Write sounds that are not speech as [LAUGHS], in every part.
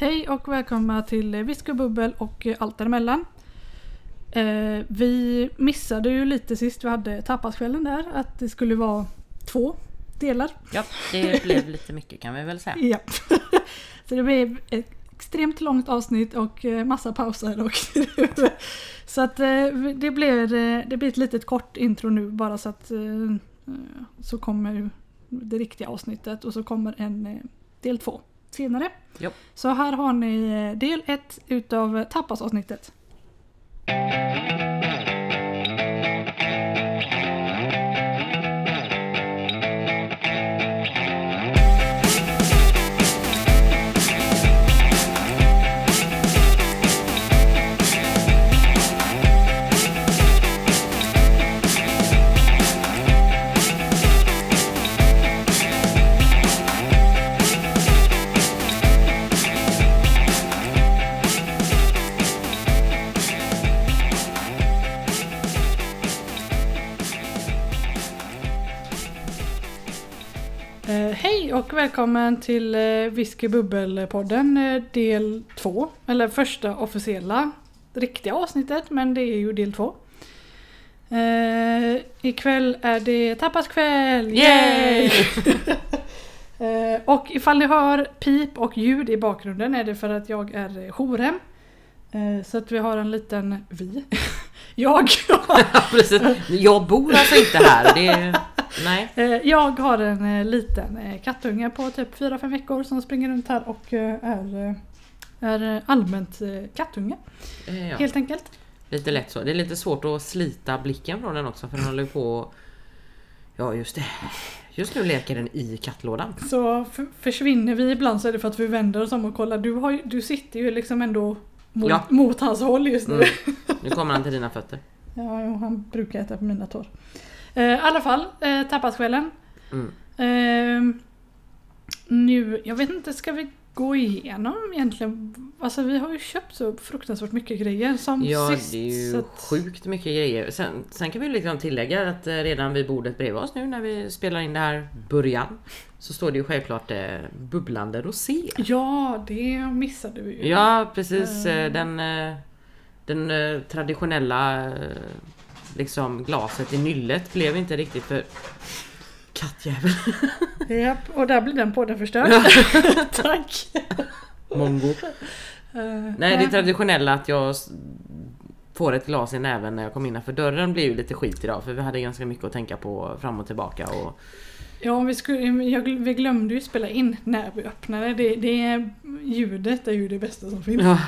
Hej och välkomna till Whisky och bubbel och allt däremellan. Eh, vi missade ju lite sist vi hade tapaskvällen där att det skulle vara två delar. Ja, det blev lite mycket kan vi väl säga. Ja. [LAUGHS] Så det blev ett extremt långt avsnitt och eh, massa pauser. Och [LAUGHS] så att eh, det blir, eh, det blir ett litet kort intro nu bara så att så kommer det riktiga avsnittet och så kommer en del två senare. Jo. Så här har ni eh, del ett utav tapasavsnittet. Välkommen till eh, Whisky Bubbel-podden eh, del två. Eller första officiella riktiga avsnittet men det är ju del två. Eh, ikväll är det tapaskväll! Yay! [LAUGHS] eh, och ifall ni hör pip och ljud i bakgrunden är det för att jag är eh, jourhem. Eh, så att vi har en liten vi. [LAUGHS] jag! [LAUGHS] Ja, precis. Jag bor alltså inte här. Det är... Nej. Eh, Jag har en eh, liten eh, kattunge på typ 4-5 veckor som springer runt här och är, är allmänt kattunge. Ja, Helt enkelt. lite lätt så. Det är lite svårt att slita blicken från den också för den håller på... Ja, just det. Just nu leker den i kattlådan. Så försvinner vi ibland så är det för att vi vänder oss om och kollar. Du, har, du sitter ju liksom ändå mot, Ja. mot hans håll just nu. Mm. Nu kommer han till dina fötter. [LAUGHS] Ja, jo, han brukar äta på mina tår. Eh, I alla fall, eh, tapaskvällen. Mm. Eh, nu, jag vet inte, ska vi gå igenom egentligen? Alltså vi har ju köpt så fruktansvärt mycket grejer som Ja, sist. det är ju att- sjukt mycket grejer. Sen, sen kan vi liksom tillägga att eh, redan vid bordet bredvid oss nu när vi spelar in det här början så står det ju självklart eh, bubblande rosé. Ja, det missade vi ju. Ja, precis. Eh. Den, den traditionella liksom glaset i nyllet blev inte riktigt för kattjävel. [LAUGHS] Japp, och där blir den podden förstörd. [LAUGHS] Tack! Mongo. Eh, Nej, det traditionella att jag får ett glas i näven när jag kommer innanför dörren blir ju lite skit idag för vi hade ganska mycket att tänka på fram och tillbaka och Ja, vi, skulle, jag, vi glömde ju spela in när vi öppnade. Det, det är, ljudet är ju det bästa som finns. ja.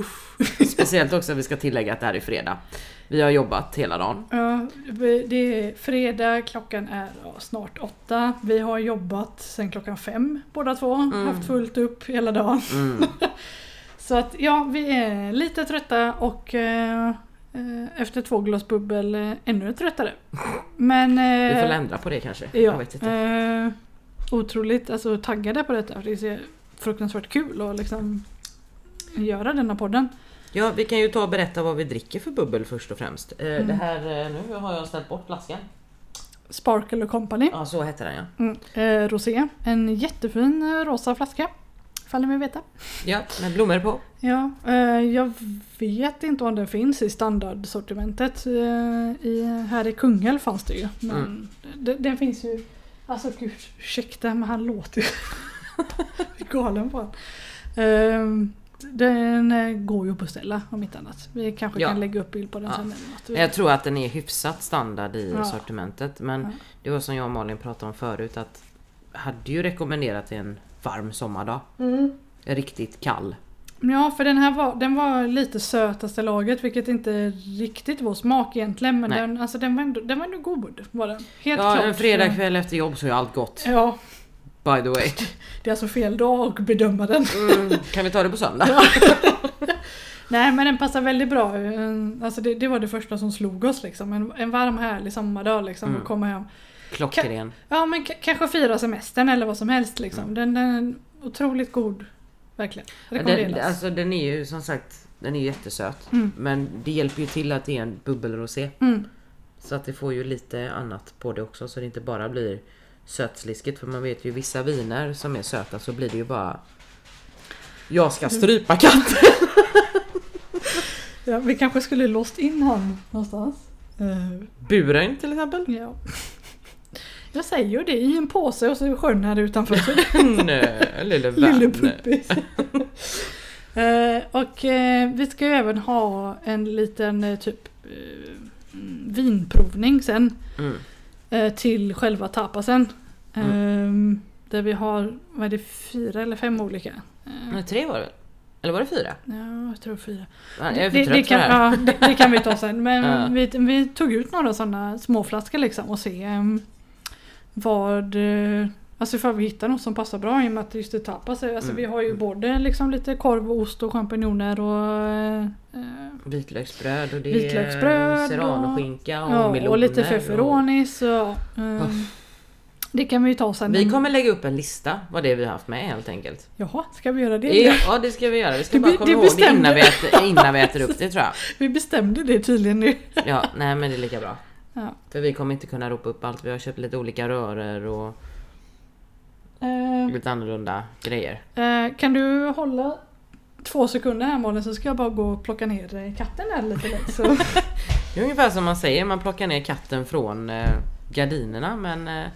[LAUGHS] Speciellt också vi ska tillägga att det här är fredag. Vi har jobbat hela dagen. Ja, det är fredag, klockan är snart åtta. Vi har jobbat sen klockan fem båda två. Haft fullt upp hela dagen. Mm. [LAUGHS] Så att ja, vi är lite trötta och eh, eh, efter två glas bubbel eh, ännu tröttare. Men... Vi får ändra på det kanske. ja, Jag vet inte. otroligt alltså, taggade på detta. Det är fruktansvärt kul att liksom göra denna podden. Ja, vi kan ju ta och berätta vad vi dricker för bubbel först och främst. Eh, Det här, eh, nu har jag ställt bort flaskan. Sparkle Company. Ja, så heter den ja. Mm, eh, rosé. En jättefin rosa flaska. Ni vill veta. Ja, med blommor på. Ja, jag vet inte om den finns i standardsortimentet. I, här i Kungälv fanns det ju. Men Mm. den, den finns ju... Alltså gud, ursäkta men han låter ju... [LAUGHS] Galen på honom. Den eh, går ju att beställa om inte annat. Vi kanske Ja. kan lägga upp bild på den Ja. sen eller något. Jag tror att den är hyfsat standard i Ja. sortimentet. Men det var som jag och Malin pratade om förut att hade ju rekommenderat en varm sommardag. Mm. Riktigt kall. Ja, för den här var, den var lite sötaste laget vilket inte riktigt vår smak egentligen. Men Nej. den, alltså, den, var ändå, den var ändå god. Var den. Helt Ja, klart. en fredagkväll efter jobb så är allt gott. Ja, By the way. [LAUGHS] det är alltså fel dag att bedöma den. Mm, kan vi ta det på söndag? [LAUGHS] Nej men den passar väldigt bra. Alltså det, det var det första som slog oss liksom. En, en varm härlig sommardag liksom. Mm. Och komma hem. Klockren. Ja men kanske fira semestern eller vad som helst liksom. Den, den är otroligt god. Verkligen. Ja. Den, alltså den är ju som sagt Den är jättesöt. Mm. Men det hjälper ju till att det är en bubbelrosé. Mm. Så att det får ju lite annat på det också så det inte bara blir sötsliskigt. För man vet ju vissa viner som är söta så blir det ju bara Jag ska strypa katten. [LAUGHS] Ja, vi kanske skulle låst in honom någonstans. Eh, Buren till exempel. ja. Jag säger ju det, i en påse och så är sjön här utanför. [LAUGHS] Nej, lille Lille vän. puppis. [LAUGHS] Eh, och eh, vi ska ju även ha en liten typ vinprovning sen Mm. Eh, till själva tapasen. Eh, Där vi har, vad är det, fyra eller fem olika? Eh, Nej, tre var det? Eller var det fyra? ja, jag tror fyra. Ja, Jag är för Det, trött det, för kan, det här. ja, det, det kan vi ta sen. Men [LAUGHS] Ja. vi, vi tog ut några sådana småflaskor liksom och se em, vad... eh, Alltså ifall vi hittar något som passar bra i och med att just det tapas. Alltså Mm. vi har ju både liksom lite korv, och ost och champinjoner och... eh, Vitlöksbröd och det Vitlöksbröd är och- serranoskinka och ja, meloner. och lite och- feferonis och... em, det kan vi ju ta sen. Vi kommer lägga upp en lista vad det är vi har haft med helt enkelt. Jaha, ska vi göra det? Ja det ska vi göra. Vi ska Det bara komma ihåg det innan vi, äter, innan vi äter upp det tror jag. [LAUGHS] Vi bestämde det tydligen nu. Ja, nej men det är lika bra. Ja. För vi kommer inte kunna ropa upp allt. Vi har köpt lite olika röror och Eh, lite annorlunda grejer. Eh, kan du hålla två sekunder här Malin så ska jag bara gå och plocka ner eh, katten här lite lätt. Så. [LAUGHS] Det är ungefär som man säger, man plockar ner katten från eh, gardinerna men eh,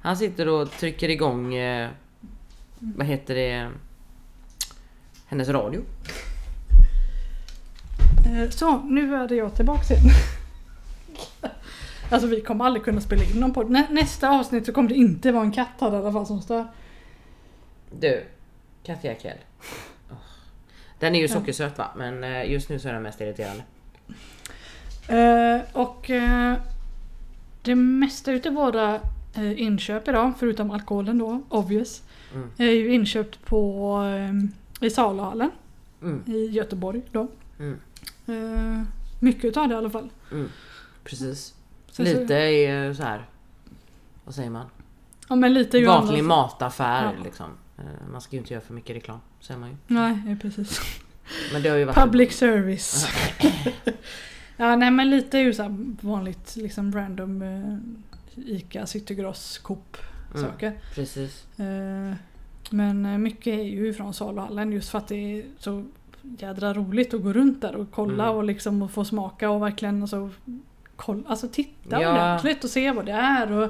han sitter och trycker igång, eh, vad heter det, hennes radio. Så, nu är det jag tillbaka igen. Alltså vi kommer aldrig kunna spela in någon podd. Nä, nästa avsnitt så kommer det inte vara en katt här i alla fall som stör. Du, kattjäkel. Oh. Den är ju sockersöt va, men eh, just nu så är den mest irriterande. Eh, och eh, det mesta utav våra eh, inköp idag, förutom alkoholen då, obvious, Mm. är ju inköpt på i Saluhallen Mm, i Göteborg då. mm, mycket utav det i alla fall. mm. Precis. Så- Lite är ju så här. vad säger man? Ja men lite ju Vanlig mataffär Ja. liksom. Eh, Man ska ju inte göra för mycket reklam, säger man ju. Nej, precis. Men det har ju varit... Public service. [LAUGHS] ja nej men lite är ju så här vanligt liksom random eh, ICA, Citygross, Coop Mm. saker. Precis. Eh, men mycket är ju från saluhallen just för att det är så jädra roligt att gå runt där och kolla Mm. och liksom och få smaka och verkligen alltså, kolla, alltså titta Ja. ordentligt och se vad det är. Och,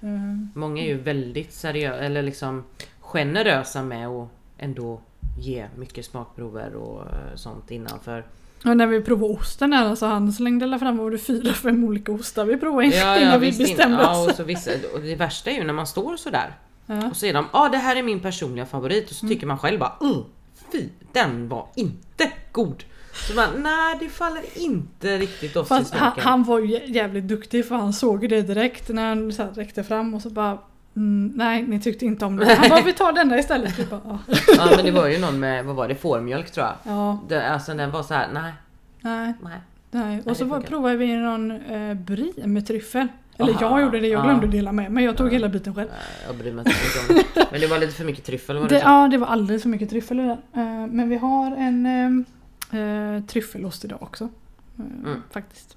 eh, Många är ju väldigt seriösa, eller liksom generösa med att ändå ge mycket smakprover och eh, sånt innanför. och när vi provade osten där, alltså han slängde alla fram var det fyra, fem olika ostar vi provade innan vi visst, bestämde ja, oss. och, så vissa, och det värsta är ju när man står sådär Ja. och säger de ja ah, det här är min personliga favorit och så tycker man själv bara uh, fy den var inte god. Så man nej det faller inte riktigt oss i Fast han, smaken. han var ju jä- jävligt duktig för han såg det direkt när han så här räckte fram och så bara mm, Nej ni tyckte inte om det. Han bara vi tar denna istället. Bara, ja. Ja men det var ju någon med, vad var det, fårmjölk tror jag. ja, Det, alltså den var så här nej, nej, nej. nej. Och så var, provade vi någon eh, brie med tryffel. Eller Aha, jag gjorde det, jag ja. glömde dela med mig. Jag tog Ja. hela biten själv. Jag bryr mig inte om det. Men det var lite för mycket tryffel var det, Det, så? ja det var alldeles för mycket tryffel i den. Eh, men vi har en eh, tryffelost idag också. Eh, Mm. Faktiskt.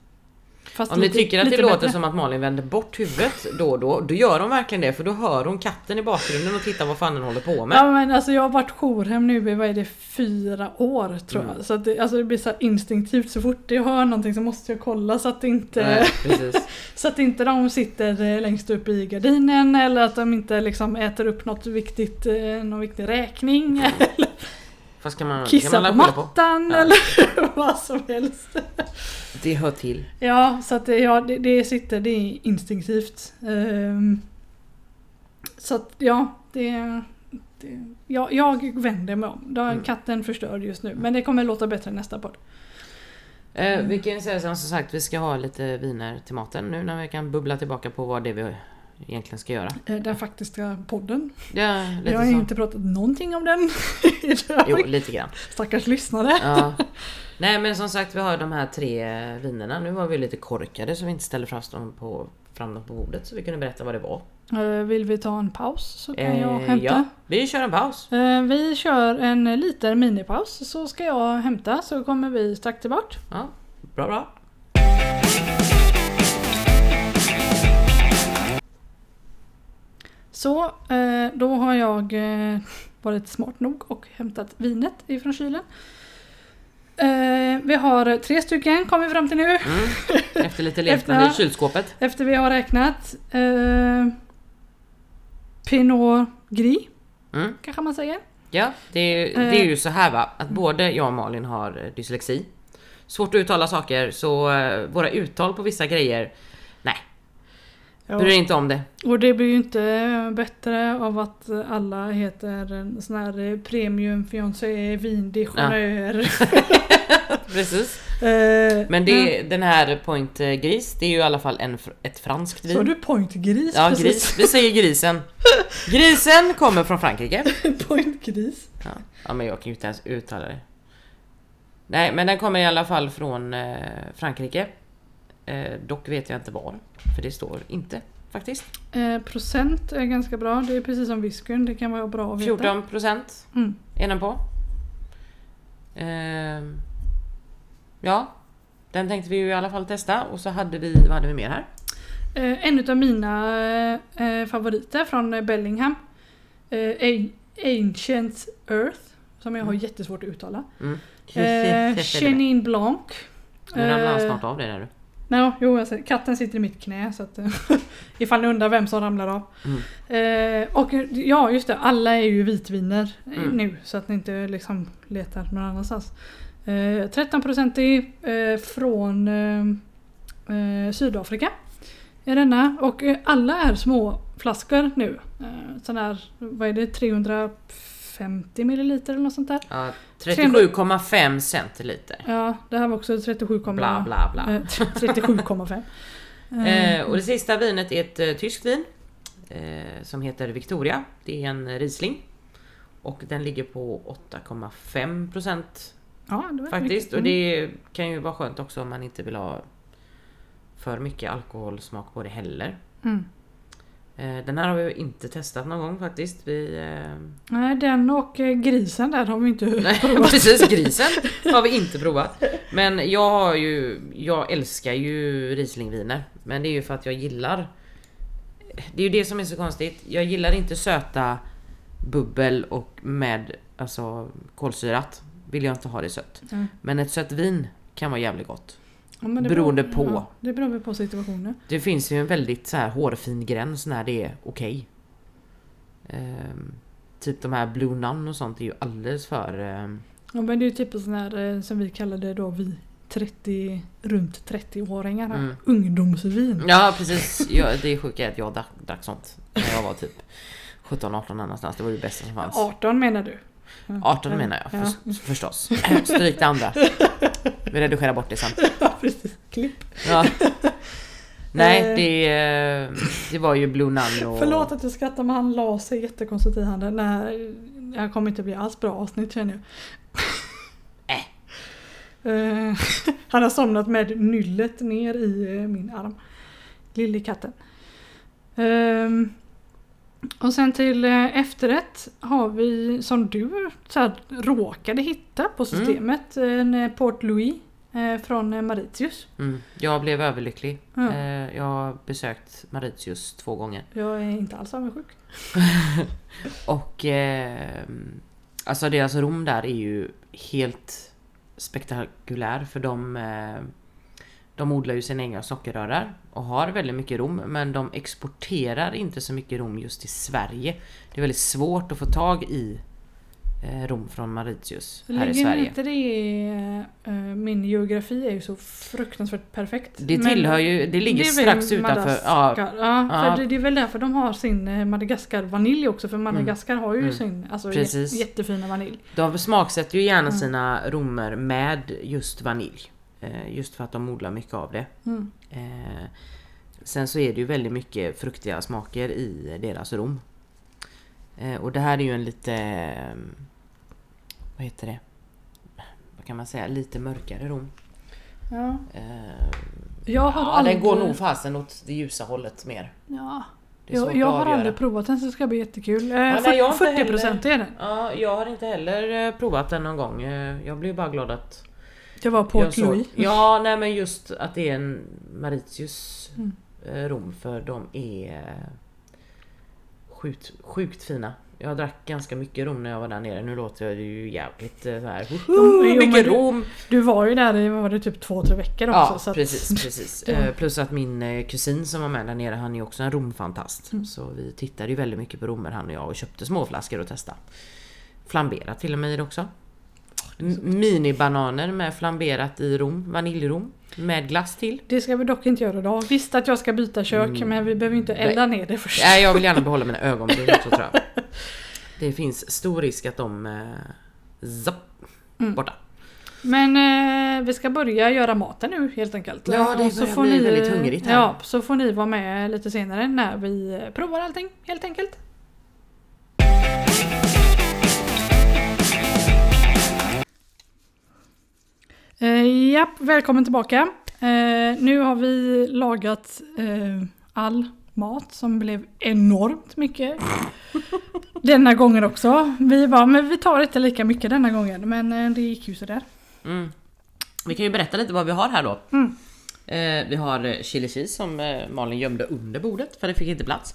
Fast Om ni lite- tycker att det lite låter bättre. som att Malin vänder bort huvudet då och då, då gör hon verkligen det för då hör hon katten i bakgrunden och tittar vad fan den håller på med. Ja men alltså jag har varit jourhem nu i vad är det, fyra år tror jag. Mm. Så att det, alltså det blir så här instinktivt så fort jag hör någonting så måste jag kolla så att inte, Nej, [LAUGHS] så att inte de sitter eh, längst upp i gardinen eller att de inte liksom äter upp något viktigt, eh, någon viktig räkning [LAUGHS] eller Fast kan man, kan kissar man på skylla på? mattan Ja. eller [LAUGHS] vad som helst. Det hör till. Ja, så att ja, det, det sitter, det är instinktivt. Ehm, så att ja, det... det jag, jag vänder mig om. Då är Mm. Katten förstörd just nu. Men det kommer låta bättre nästa podd. Eh, Mm. vi kan ju säga som sagt, vi ska ha lite viner till maten nu när vi kan bubbla tillbaka på vad det är vi egentligen ska göra. Eh, Den faktiska podden. Ja, lite Jag har så. inte pratat någonting om den [LAUGHS] idag. Jo, lite grann. Stackars lyssnare. Ja. Nej men som sagt vi har de här tre vinerna. Nu var vi lite korkade så vi inte ställde fram dem på, fram dem på bordet så vi kunde berätta vad det var. Eh, Vill vi ta en paus så kan Eh, jag hämta. Ja, vi kör en paus. Eh, Vi kör en liten minipaus så ska jag hämta så kommer vi strax tillbaka. Ja, bra bra. Så, eh, då har jag eh, varit smart nog och hämtat vinet ifrån kylen. Eh, vi har tre stycken kom vi fram till nu. Mm. [LAUGHS] Efter lite letande Efter- i kylskåpet. Efter vi har räknat. Pinot Gris Mm. kanske man säger. Ja, det är, det är ju så här va, att både jag och Malin har dyslexi. Svårt att uttala saker, så våra uttal på vissa grejer, nej, Ja. bryr dig inte om det. Och det blir ju inte bättre av att alla heter en sån här Premium Fiancé Vin de Janeiro. Precis. Eh, Men det, den här Point Gris, det är ju i alla fall en, ett franskt Sa vin. du Point Gris? Ja, precis? gris. Vi säger grisen. [LAUGHS] Grisen kommer från Frankrike. [LAUGHS] Point Gris. Ja, ja men jag kan ju inte ens uttala det. Nej, men den kommer i alla fall från eh, Frankrike. Eh, dock vet jag inte var, för det står inte faktiskt. Eh, procent är ganska bra. Det är precis som whiskyn. Det kan vara bra att veta. 14 procent Mm. är den på. Ehm, ja, den tänkte vi ju i alla fall testa och så hade vi, vad hade vi mer här? Eh, en av mina eh, favoriter från eh, Bellingham. Eh, Ancient Earth. Som jag har jättesvårt att uttala. Mm. Eh, [LAUGHS] Chenin Blanc. Nu ramlar han Eh, snart av det där du. Nej, jo, alltså, katten sitter i mitt knä så att eh, [LAUGHS] ifall ni undrar vem som ramlar av. Mm. Eh, och ja, just det. Alla är ju vitviner Mm. nu så att ni inte liksom letar någon annanstans. Eh, 13% eh, från eh, eh, Sydafrika. Är denna och eh, alla är små flaskor nu. Eh, sån här, vad är det, 350 milliliter eller något sånt där. Ja, 37,5 centiliter. Ja, det här var också 37, Bla bla bla. eh, 37,5. [LAUGHS] Eh, och det sista vinet är ett eh, tyskt vin. Eh, som heter Victoria. Det är en eh, Riesling. Och den ligger på 8,5 procent ja, det var faktiskt. mycket. Och det kan ju vara skönt också om man inte vill ha för mycket alkoholsmak på det heller. Mm. Eh, den här har vi inte testat någon gång faktiskt. Vi, eh, Nej, den och eh, grisen där har vi inte [LAUGHS] nej, provat. precis, grisen [LAUGHS] har vi inte provat. Men jag har ju, jag älskar ju Rieslingviner. Men det är ju för att jag gillar Det är ju det som är så konstigt. Jag gillar inte söta bubbel och med alltså kolsyrat. Vill jag inte ha det sött. Mm. Men ett sött vin kan vara jävligt gott. Ja, det Beroende beror- på. Ja, det beror på situationen. Det finns ju en väldigt så här hårfin gräns när det är okej. Ehm, typ de här Blue Nun och sånt är ju alldeles för... ehm, Ja, men det är ju typ sån här eh, som vi kallade då vi 30, runt 30-åringar. här. Mm. Ungdomsvin. Ja precis, ja, det är sjuka är att jag drack, drack sånt när jag var typ 17-18 någonstans. Det var ju det bästa som fanns. 18 menar du? Ja. 18 menar jag Ja. för, förstås. [LAUGHS] Stryk det andra. Vi redigerar bort det sen. [LAUGHS] Ja, precis. Klipp. Ja. [LAUGHS] Nej, Eh. det, eh, det var ju Blue Nun och... Förlåt att jag skrattar men han la sig jättekonstigt i handen. Nej, det här kommer inte bli alls bra avsnitt känner jag. Eh, han har somnat med nyllet ner i min arm. Lille katten. Ehm, och sen till eh, efterrätt har vi som du så här, råkade hitta på systemet en eh, Port Louis eh, från Mauritius. Mm, jag blev överlycklig. Ja. Jag har besökt Mauritius två gånger. Jag är inte alls avundsjuk. [LAUGHS] Och eh, alltså deras rom där är ju helt spektakulär för de de odlar ju sina egna sockerrörar och har väldigt mycket rom men de exporterar inte så mycket rom just till Sverige. Det är väldigt svårt att få tag i eh, rom från Mauritius här i Ligger Sverige. inte det i, eh, min geografi är ju så fruktansvärt perfekt. Det Men tillhör ju, det ligger det strax utanför. Madagaskar. Ja, Ja. för det, det är väl därför de har sin eh, Madagaskar vanilj också för Madagaskar har ju Mm. sin alltså, Precis. jättefina vanilj. de smaksätter ju gärna Mm. sina romer med just vanilj. Eh, just för att de odlar mycket av det. Mm. Eh, sen så är det ju väldigt mycket fruktiga smaker i deras rom. Eh, och det här är ju en lite... Vad heter det? Vad kan man säga? Lite mörkare rom. Ja. Jag har ja, aldrig... den går nog fasen åt det ljusa hållet mer. Ja. Jag, jag har aldrig provat den så det ska bli jättekul. Eh, inte 40 procent är den. Ja, jag har inte heller provat den någon gång. Jag blev bara glad att Det var jag Port såg- Louis. Ja, nej men just att det är en Mauritius Mm. eh, rom för de är eh, sjukt, sjukt fina. Jag drack ganska mycket rom när jag var där nere. Nu låter det ju jävligt eh, så här. Jo, jo, mycket du- rom! Du var ju där i var det typ två, tre veckor också. Ja, så att- precis, precis. [LAUGHS] det- Eh, Plus att min kusin som var med där nere, han är också en romfantast. Mm. Så vi tittade ju väldigt mycket på romer han och jag och köpte småflaskor att testa. Flamberat till och med i det också. Minibananer med flamberat i rom, vaniljrom. Med glass till. Det ska vi dock inte göra idag. Visst att jag ska byta kök Mm. men vi behöver inte elda ner det först. Nej, jag vill gärna behålla mina [LAUGHS] ögonbryn också tror jag. Det finns stor risk att de... Eh, zapp, Mm. borta. Men eh, vi ska börja göra maten nu helt enkelt. Ja, det Och börjar bli väldigt hungrigt här. Ja, så får ni vara med lite senare när vi eh, provar allting helt enkelt. Eh, japp, välkommen tillbaka. Eh, nu har vi lagat eh, all mat som blev enormt mycket. [LAUGHS] Denna gången också. Vi bara, men vi tar inte lika mycket denna gången. Men eh, det gick ju sådär. Mm. Vi kan ju berätta lite vad vi har här då. Mm. Eh, vi har eh, chili cheese som eh, Malin gömde under bordet för det fick inte plats.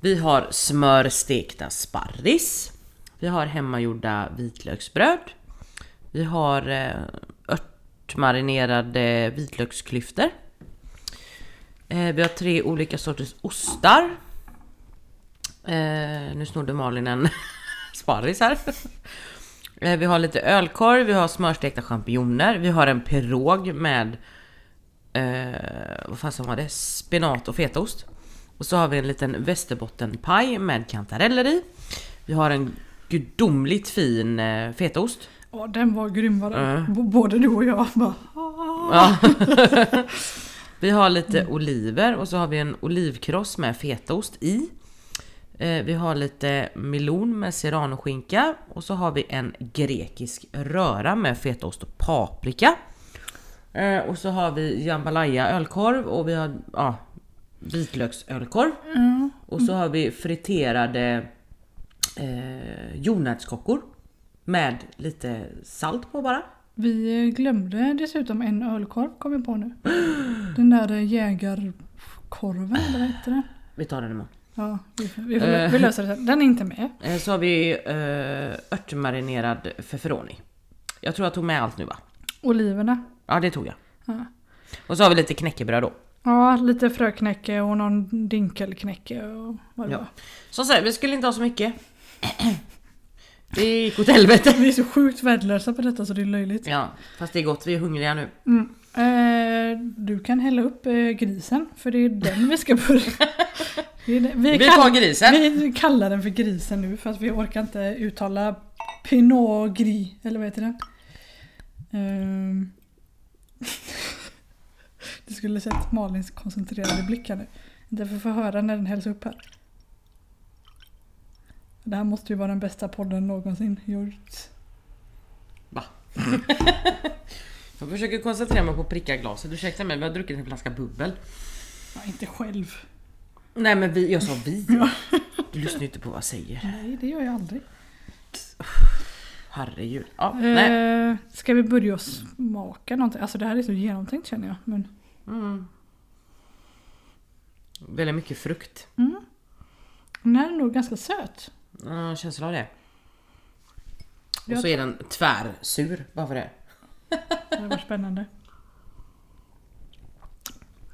Vi har smörstekta sparris. Vi har hemmagjorda vitlöksbröd. Vi har eh, örtmarinerade vitlöksklyftor. Eh, vi har tre olika sorters ostar. Eh, nu snodde Malin en [LAUGHS] sparris här. Vi har lite ölkorv, vi har smörstekta champinjoner, vi har en pirog med eh, vad fasen var det? Spenat och fetaost. Och så har vi en liten västerbottenpaj med kantareller i. Vi har en gudomligt fin eh, fetaost. Ja, den var grym var den. B- Både du och jag bara... Ja. [LAUGHS] vi har lite oliver och så har vi en olivkross med fetaost i. Eh, Vi har lite melon med serranoskinka och så har vi en grekisk röra med fetaost och paprika. Eh, Och så har vi jambalaya ölkorv och vi har ja, vitlöksölkorv. Mm. Och så har vi friterade eh, jordnötskockor med lite salt på bara. Vi glömde dessutom en ölkorv kom vi på nu. Den där jägarkorven eller vad heter det? Vi tar den imorgon. Ja, vi, vi, får- Eh. vi löser det sen. Den är inte med. Eh, Så har vi eh, örtmarinerad feferoni. Jag tror jag tog med allt nu va? Oliverna. Ja det tog jag. Ja. Och så har vi lite knäckebröd då. Ja, lite fröknäcke och någon dinkelknäcke och vad det Ja. var. Som sagt, vi skulle inte ha så mycket. Det gick åt helvete. Vi är så sjukt värdelösa på detta så det är löjligt. Ja, fast det är gott. Vi är hungriga nu. Mm. Eh, du kan hälla upp eh, grisen för det är den vi ska börja. [LAUGHS] Det- Vi kallar- tar grisen. Vi kallar den för grisen nu för att vi orkar inte uttala Pinot Gris, eller vad heter det? Ehm. [LAUGHS] Du skulle sett Malins koncentrerade blickar nu. Därför får höra när den hälls upp här. Det här måste ju vara den bästa podden någonsin gjort. Va? [LAUGHS] jag försöker koncentrera mig på att pricka glaset. Ursäkta mig, vi har druckit en flaska bubbel. Ja, inte själv. Nej men vi, jag sa vi. [LAUGHS] Du lyssnar inte på vad jag säger. Nej, det gör jag aldrig. Herregud. Ja, nej. Eh, ska vi börja och smaka någonting? Alltså det här är så genomtänkt känner jag. Men, Mm. Väldigt mycket frukt. mm. Den här är nog ganska söt. Ja, känsla av det. Och så är den tvärsur bara för det. [LAUGHS] Det var spännande.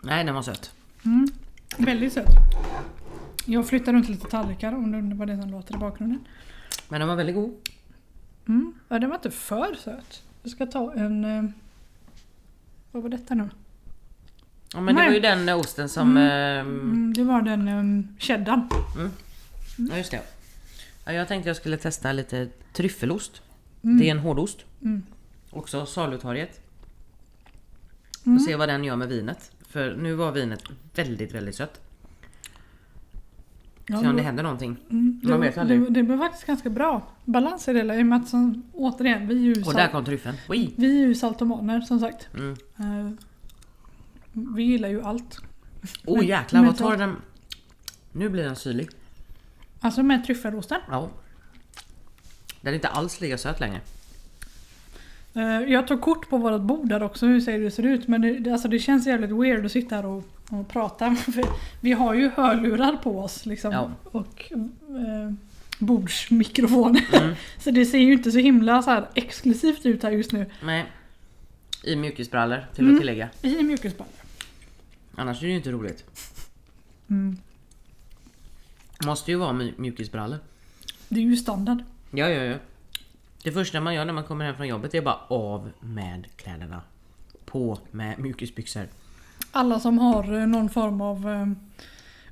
Nej, den var söt. Mm. Väldigt söt. Jag flyttar runt lite tallrikar om det var det som låter i bakgrunden. Men den var väldigt god. Mm. Ja, den var inte för söt. Jag ska ta en... eh, Vad var detta nu? Ja, men det Nej. var ju den eh, osten som... ehm, Mm, det var den um, cheddarn. Ja, just det. Ja, jag tänkte jag skulle testa lite tryffelost. Mm. Det är en hårdost. Mm. Också salutorget. Mm. Och se vad den gör med vinet. För nu var vinet väldigt, väldigt sött. Ja, Se om det- händer någonting. Mm, Man det, vet aldrig. det, det blev faktiskt ganska bra balans i det hela. I och med att som, återigen, vi är ju, Och där kom tryffeln. Oj! vi är ju saltomaner som sagt. Mm. Eh, vi gillar ju allt. Oh Men- jäklar, vad tar ta- den? Nu blir den syrlig. Alltså med tryffelosten. Ja. Den är inte alls lika söt längre. Eh, jag tog kort på vårt bord där också hur ser det ser ut. Men det, alltså det känns jävligt weird att sitta här och, och prata. [LAUGHS] För vi har ju hörlurar på oss liksom. Ja. Och eh, bordsmikrofon. Mm. [LAUGHS] så det ser ju inte så himla så här exklusivt ut här just nu. Nej. I mjukisbrallor till Mm. att tillägga. I mjukisbrallor. Annars är det ju inte roligt. Mm. Måste ju vara mj- mjukisbrallor. Det är ju standard. Ja, ja, ja. Det första man gör när man kommer hem från jobbet är bara av med kläderna. På med mjukisbyxor. Alla som har eh, någon form av eh,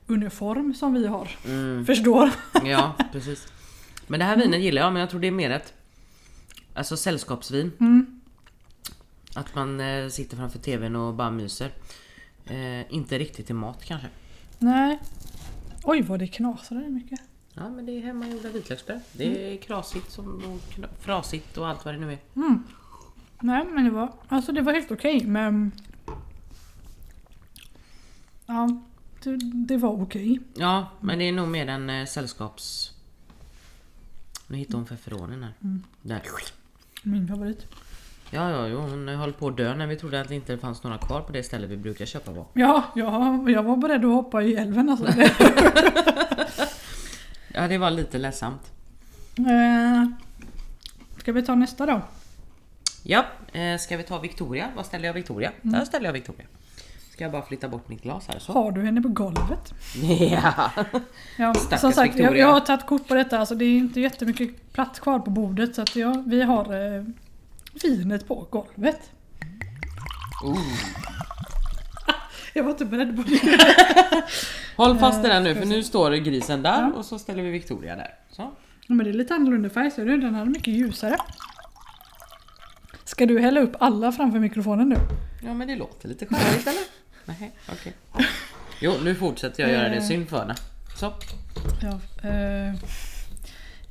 uniform som vi har Mm. förstår. [LAUGHS] Ja, precis. Men det här vinet gillar jag, men jag tror det är mer ett Alltså sällskapsvin. Mm. Att man eh, sitter framför TVn och bara myser. Eh, inte riktigt till mat kanske. Nej. Oj vad det knasar där mycket. Ja, men det är hemmagjorda vitlöksbröd. Det är krasigt som, och frasigt och allt vad det nu är. Mm. Nej men det var, alltså det var helt okej men... Ja, det, det var okej. Ja, men det är nog mer en eh, sällskaps... Nu hittar hon feferonen här. Där. Min favorit. Ja, ja, jo, hon höll på att dö när vi trodde att det inte fanns några kvar på det stället vi brukar köpa på. Ja, ja, jag var beredd att hoppa i älven alltså. [LAUGHS] [LAUGHS] Ja, det var lite ledsamt. eh, ska vi ta nästa då? Ja, eh, ska vi ta Victoria? Vad ställer jag Victoria? Där ställer jag Victoria. Ska jag bara flytta bort mitt glas här så. Har du henne på golvet? Ja. [LAUGHS] Ja, som sagt, jag, jag har tagit kort på detta. Alltså, det är inte jättemycket plats kvar på bordet. Så att ja, vi har eh, vinet på golvet. Oh. [LAUGHS] Jag var inte beredd på det. [LAUGHS] Håll fast i den nu för nu står grisen där Ja. och så ställer vi Victoria där. Så. Men det är lite annorlunda färg, ser du? Den här är mycket ljusare. Ska du hälla upp alla framför mikrofonen nu? Ja men det låter lite skärligt eller? [LAUGHS] Nej, okej. Jo, nu fortsätter jag göra det. Synd för henne. Så. Ja, eh,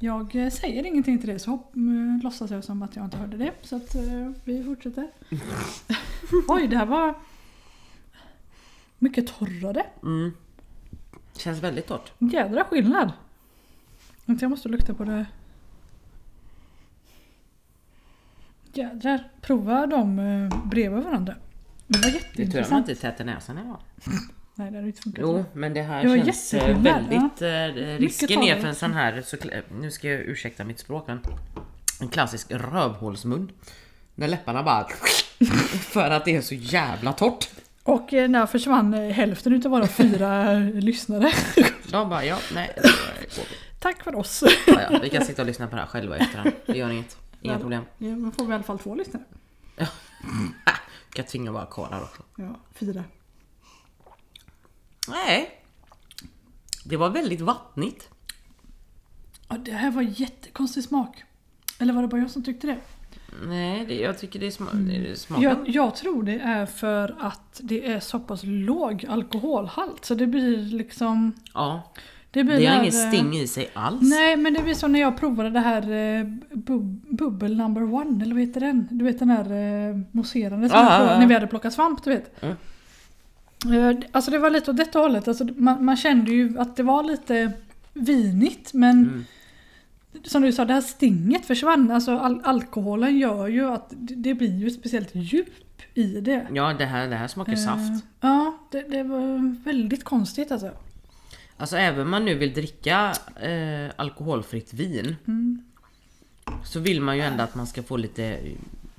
jag eh, säger ingenting till det så hopp, eh, låtsas jag som att jag inte hörde det. Så att eh, vi fortsätter. [LAUGHS] Oj, det här var mycket torrare. Mm. Känns väldigt torrt. Jädra skillnad. Jag måste lukta på det. Jädrar, prova dem bredvid varandra. Det var Det är tur att man jätteintressant. inte är tät i näsan [LAUGHS] idag. Nej, det hade inte funkat. Jo, men det här Det känns eh, väldigt... eh, Risken är för en sån här... Så, nu ska jag ursäkta mitt språk men... En klassisk rövhålsmun. När läpparna bara... [LAUGHS] för att det är så jävla torrt. Och eh, när försvann hälften utav våra fyra [LAUGHS] lyssnare. De bara, ja, nej. Tack för oss. Ja, ja, vi kan sitta och lyssna på det här själva efterhand. Det gör inget. Inga Ja. problem. Ja, men får vi i alla fall två lyssnare. Kan [LAUGHS] tvinga bara karlar också. Ja, fyra. Nej. Det var väldigt vattnigt. Ja, det här var jättekonstig smak. Eller var det bara jag som tyckte det? Nej, det, jag tycker det, sma, det smakar... Jag, jag tror det är för att det är så pass låg alkoholhalt. Så det blir liksom... Ja, Det, blir det har där, ingen eh, sting i sig alls. Nej men det blir som när jag provade det här eh, bub, Bubbel number one, eller vad heter den? Du vet den här eh, mousserande som jag provade när vi hade plockat svamp, du vet. Mm. Eh, Alltså det var lite åt detta hållet. Alltså, man, man kände ju att det var lite vinigt men Mm. som du sa, det här stinget försvann. Alltså al alkoholen gör ju att det, blir ju speciellt djup i det. Ja, det här, det här smakar Eh, saft. Ja, det, det var väldigt konstigt alltså. Alltså även om man nu vill dricka eh, alkoholfritt vin Mm. så vill man ju ändå att man ska få lite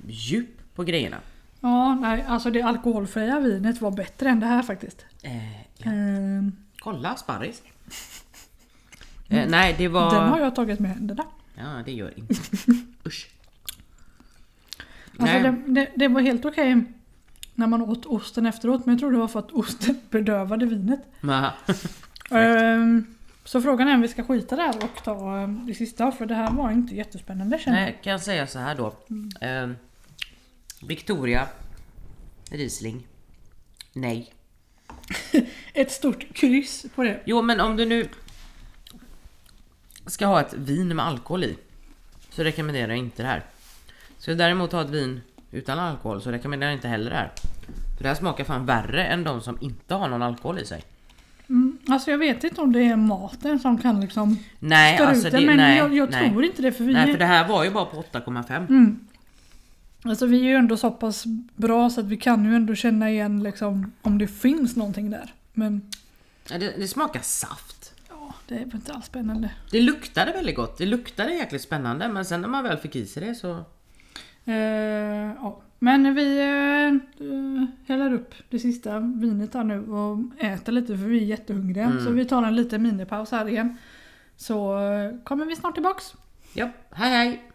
djup på grejerna. Ja, nej, alltså det alkoholfria vinet var bättre än det här faktiskt. Eh, ja. Eh, Kolla sparris. [LAUGHS] Eh, nej, det var... Den har jag tagit med händerna. Ja, det gör inte. [LAUGHS] Usch. Alltså det, det, det var helt okej när man åt osten efteråt men jag tror det var för att osten [LAUGHS] bedövade vinet. Ehm, så frågan är om vi ska skita där och ta ehm, det sista för det här var inte jättespännande känner jag. nej, kan jag säga så här då. Eh, Victoria Riesling. Nej. [LAUGHS] Ett stort kryss på det. Jo, men om du nu ska ha ett vin med alkohol i så rekommenderar jag inte det här. Ska du däremot ha ett vin utan alkohol så rekommenderar jag inte heller det här. För det här smakar fan värre än de som inte har någon alkohol i sig. Mm, alltså jag vet inte om det är maten som kan liksom Nej, alltså ut det, men nej, jag, jag nej. tror inte det för vi Nej, för det här var ju bara på 8,5. Mm. Alltså vi är ju ändå så pass bra så att vi kan ju ändå känna igen liksom om det finns någonting där. Men Ja, Det, det smakar saft. ja, det var inte alls spännande. Det luktade väldigt gott. Det luktade jäkligt spännande men sen när man väl fick i sig det så... Eh, ja. Men vi eh, eh, häller upp det sista vinet här nu och äter lite för vi är jättehungriga. Mm. Så vi tar en liten minipaus här igen. Så eh, kommer vi snart tillbaks. Ja, hej hej!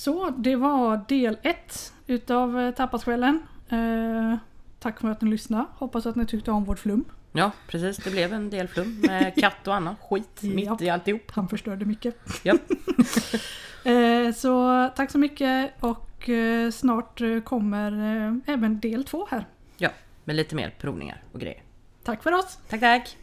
Så det var del ett utav eh, Tapaskvällen. Eh, tack för att ni lyssnade. Hoppas att ni tyckte om vårt flum. Ja precis, det blev en del flum med [LAUGHS] katt och annat skit mitt Japp. i alltihop. Han förstörde mycket. Ja. [LAUGHS] Eh, så tack så mycket och eh, snart eh, kommer eh, även del två här. ja, med lite mer provningar och grejer. Tack för oss! Tack tack!